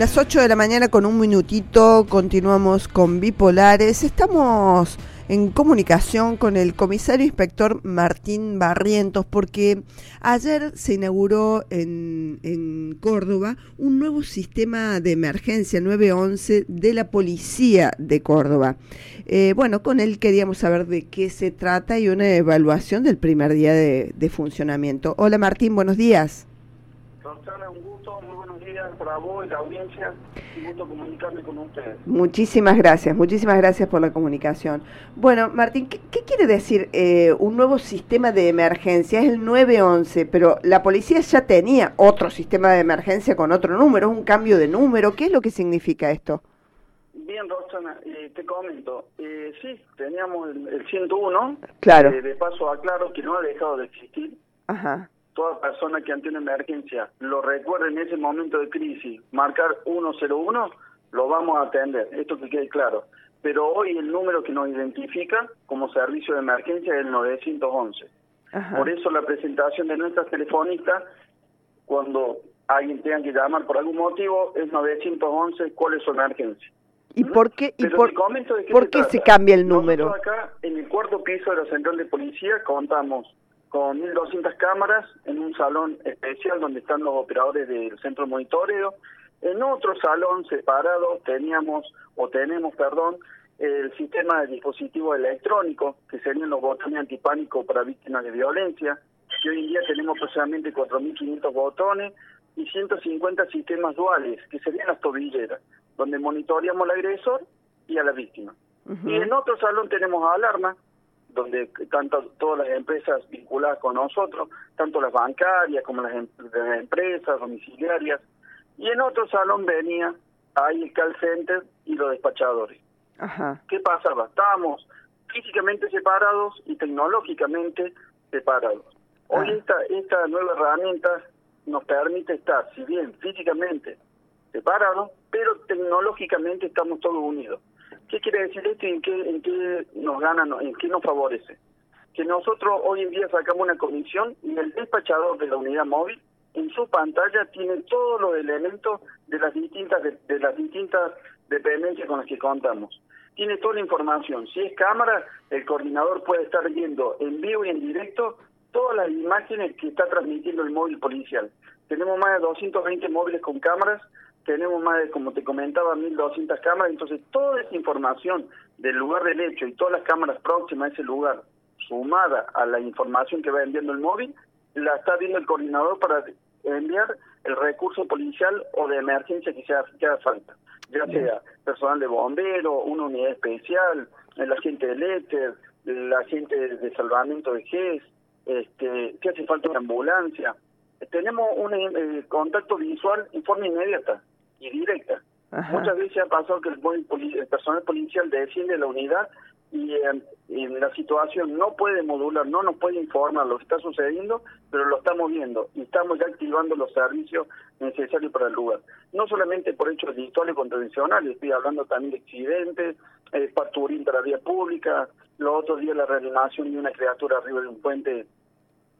Las 8 de la mañana con un minutito, continuamos con Bipolares. Estamos en comunicación con el comisario inspector Martín Barrientos porque ayer se inauguró en, Córdoba un nuevo sistema de emergencia 911 de la policía de Córdoba. Eh, bueno, con él queríamos saber de qué se trata y una evaluación del primer día de, de funcionamiento. Hola Martín, buenos días. Roxana, un gusto, muy buenos días para vos y la audiencia. Un gusto comunicarme con ustedes. Muchísimas gracias, muchísimas gracias por la comunicación. Bueno, Martín, ¿qué, qué quiere decir eh, un nuevo sistema de emergencia? Es el 911, pero la policía ya tenía otro sistema de emergencia con otro número, es un cambio de número. ¿Qué es lo que significa esto? Bien, Roxana, eh, te comento. Eh, sí, teníamos el, el 101. Claro. de paso aclaro que no ha dejado de existir. Ajá toda persona que ante una emergencia lo recuerde en ese momento de crisis, marcar 101, lo vamos a atender, esto que quede claro. Pero hoy el número que nos identifica como servicio de emergencia es el 911. Ajá. Por eso la presentación de nuestras telefonistas, cuando alguien tenga que llamar por algún motivo, es 911, ¿cuál es su emergencia? ¿Y por qué, y Pero por, qué por se qué trata. se cambia el número? Nosotros acá, en el cuarto piso de la central de policía, contamos con 1.200 cámaras en un salón especial donde están los operadores del centro de monitoreo. En otro salón separado teníamos, o tenemos, perdón, el sistema de dispositivos electrónicos, que serían los botones antipánico para víctimas de violencia, que hoy en día tenemos aproximadamente 4.500 botones y 150 sistemas duales, que serían las tobilleras, donde monitoreamos al agresor y a la víctima. Ujú. Y en otro salón tenemos alarma, donde tanto todas las empresas vinculadas con nosotros, tanto las bancarias como las, em- las empresas domiciliarias, y en otro salón venía ahí el call center y los despachadores. Ajá. ¿Qué pasaba? Estábamos físicamente separados y tecnológicamente separados. Hoy Ah. esta, esta nueva herramienta nos permite estar, si bien físicamente separados, pero tecnológicamente estamos todos unidos. ¿Qué quiere decir esto y en qué, nos gana, en qué nos favorece? Que nosotros hoy en día sacamos una comisión y el despachador de la unidad móvil en su pantalla tiene todos los elementos de las distintas de, de las distintas dependencias con las que contamos. Tiene toda la información. Si es cámara, el coordinador puede estar viendo en vivo y en directo todas las imágenes que está transmitiendo el móvil policial. Tenemos más de 220 móviles con cámaras, tenemos más de, como te comentaba, 1.200 cámaras, entonces toda esa información del lugar del hecho y todas las cámaras próximas a ese lugar, sumada a la información que va enviando el móvil, la está viendo el coordinador para enviar el recurso policial o de emergencia que, sea, que haga falta, ya sea personal de bombero, una unidad especial, el agente del éter, el agente de salvamento de GES, este, si hace falta una ambulancia. Tenemos un eh, contacto visual en forma inmediata y directa. Ajá. Muchas veces ha pasado que el, el personal policial desciende de la unidad y en la situación no puede modular, no nos puede informar lo que está sucediendo, pero lo estamos viendo y estamos ya activando los servicios necesarios para el lugar. No solamente por hechos delictuales convencionales, estoy hablando también de accidentes, eh, parturín para la vía pública, los otros días la reanimación de una criatura arriba de un puente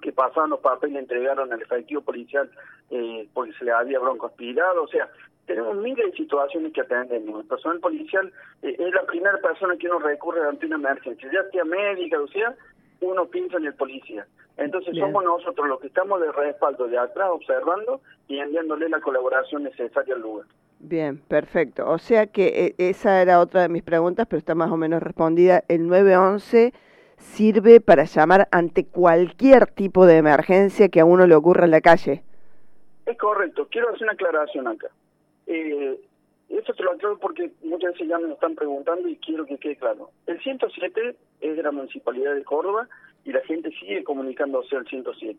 que pasaban los papeles y le entregaron al efectivo policial eh, porque se le había bronco aspirado, o sea, tenemos miles de situaciones que atendemos. El personal policial eh, es la primera persona que uno recurre ante una emergencia, ya sea médica, o sea, uno piensa en el policía. Entonces Bien. somos nosotros los que estamos de respaldo de atrás observando y enviándole la colaboración necesaria al lugar. Bien, perfecto. O sea que eh, esa era otra de mis preguntas, pero está más o menos respondida. El 911 sirve para llamar ante cualquier tipo de emergencia que a uno le ocurra en la calle. Es correcto. Quiero hacer una aclaración acá. Eh, esto te lo aclaro porque muchas veces ya me lo están preguntando y quiero que quede claro. El 107 es de la Municipalidad de Córdoba y la gente sigue comunicándose al 107.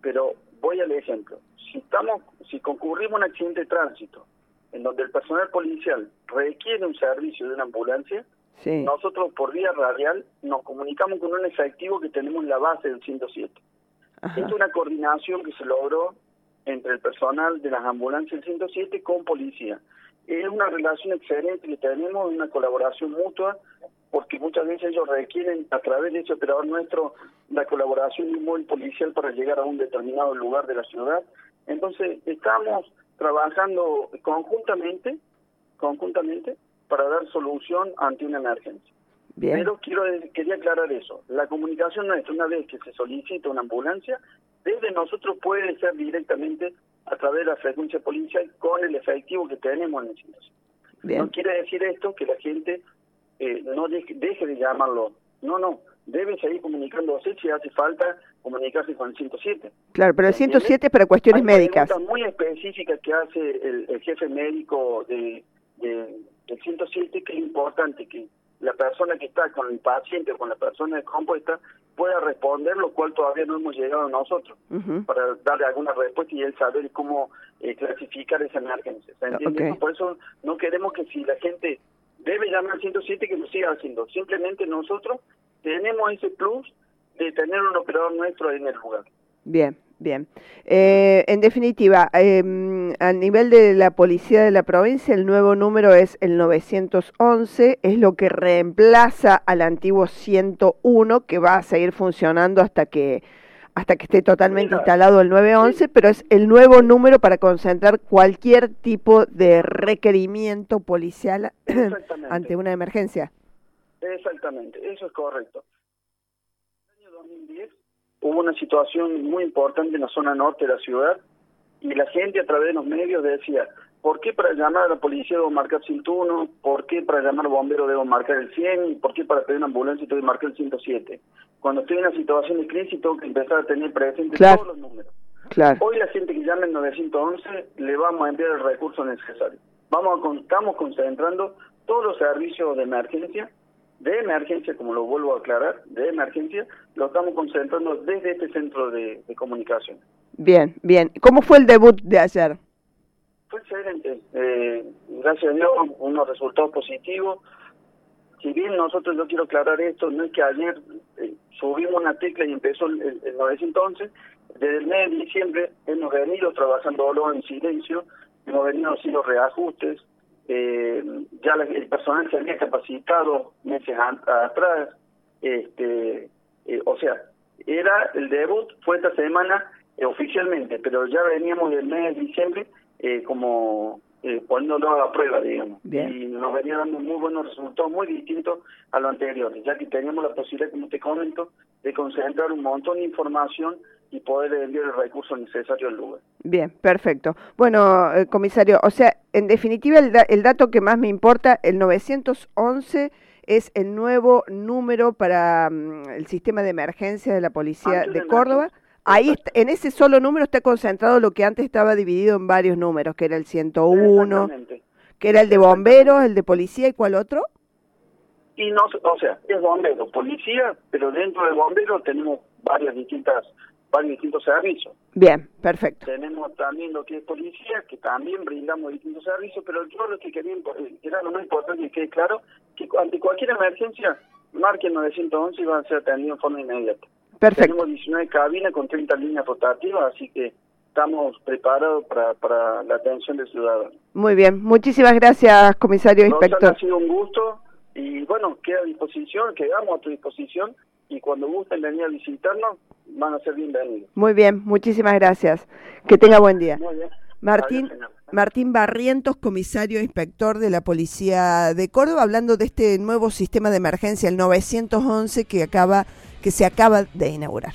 Pero voy al ejemplo. Si estamos, si concurrimos a un accidente de tránsito en donde el personal policial requiere un servicio de una ambulancia, Sí. nosotros por vía radial nos comunicamos con un efectivo que tenemos en la base del 107. Ajá. Es una coordinación que se logró entre el personal de las ambulancias del 107 con policía. Es una relación excelente que tenemos, una colaboración mutua, porque muchas veces ellos requieren, a través de ese operador nuestro, la colaboración de un móvil policial para llegar a un determinado lugar de la ciudad. Entonces, estamos trabajando conjuntamente, conjuntamente para dar solución ante una emergencia. Pero quiero quería aclarar eso. La comunicación nuestra, una vez que se solicita una ambulancia, desde nosotros puede ser directamente a través de la frecuencia policial con el efectivo que tenemos en el sitio. No quiere decir esto que la gente eh, no deje, de llamarlo. No, no. Debe seguir comunicándose si hace falta comunicarse con el 107. Claro, pero el 107 es para cuestiones Hay médicas. Hay muy específica que hace el, jefe médico de, de, del 107 que es importante que la persona que está con el paciente o con la persona descompuesta pueda responder, lo cual todavía no hemos llegado nosotros, para darle alguna respuesta y él saber cómo eh, clasificar esa emergencia. Por eso no queremos que si la gente debe llamar al 107 que lo siga haciendo. Simplemente nosotros tenemos ese plus de tener un operador nuestro en el lugar. Bien, bien. Eh, en definitiva, eh, a nivel de la policía de la provincia, el nuevo número es el 911, es lo que reemplaza al antiguo 101, que va a seguir funcionando hasta que hasta que esté totalmente instalado el 911, pero es el nuevo número para concentrar cualquier tipo de requerimiento policial ante una emergencia. Exactamente, eso es correcto. En el año 2010 hubo una situación muy importante en la zona norte de la ciudad y la gente a través de los medios decía, ¿por qué para llamar a la policía debo marcar 101? ¿Por qué para llamar a bombero debo marcar el 100? ¿Y por qué para pedir una ambulancia tengo que marcar el 107? Cuando estoy en una situación de crisis tengo que empezar a tener presentes todos los números. Claro. Hoy la gente que llama al 911 le vamos a enviar el recurso necesario. Vamos a, estamos concentrando todos los servicios de emergencia, de emergencia, como lo vuelvo a aclarar, de emergencia, lo estamos concentrando desde este centro de comunicación. Bien, bien. ¿Cómo fue el debut de ayer? Fue excelente. Eh, gracias a Dios, unos resultados positivos. Si bien nosotros, yo quiero aclarar esto, no es que ayer eh, subimos una tecla y empezó el, el 911, desde el mes de diciembre hemos venido trabajando en silencio, hemos venido haciendo reajustes, eh, ya el personal se había capacitado meses atrás, este, eh, o sea, era el debut, fue esta semana eh, oficialmente, pero ya veníamos del mes de diciembre eh, como eh, poniéndolo a prueba, digamos. Y nos venía dando muy buenos resultados, muy distintos a lo anterior, ya que teníamos la posibilidad, como te comento, de concentrar un montón de información y poder enviar el recurso necesario al lugar. Bien, perfecto. Bueno, eh, comisario, o sea, en definitiva el, el dato que más me importa, el 911 es el nuevo número para mm, el sistema de emergencia de la Policía de Córdoba. Ahí, en ese solo número está concentrado lo que antes estaba dividido en varios números, que era el 101, que era el de bomberos, el de policía y cuál otro? Y no, o sea, es bombero, policía, pero dentro del bombero tenemos varias distintas varios distintos servicios. Bien, perfecto. Tenemos también lo que es policía, que también brindamos distintos servicios, pero yo lo que quería, era lo más importante que quede claro, que ante cualquier emergencia, marquen 911 y van a ser atendidos en forma inmediata. Perfecto. Tenemos 19 cabinas con 30 líneas rotativas, así que estamos preparados para, para la atención del ciudadano. Muy bien, muchísimas gracias, comisario inspector. ha sido un gusto y bueno, queda a disposición, quedamos a tu disposición y cuando gusten venir a visitarnos, van a ser bienvenidos. Muy bien, muchísimas gracias. Que tenga buen día. Muy bien. Martín, Martín Barrientos, comisario inspector de la Policía de Córdoba, hablando de este nuevo sistema de emergencia, el 911, que acaba que se acaba de inaugurar.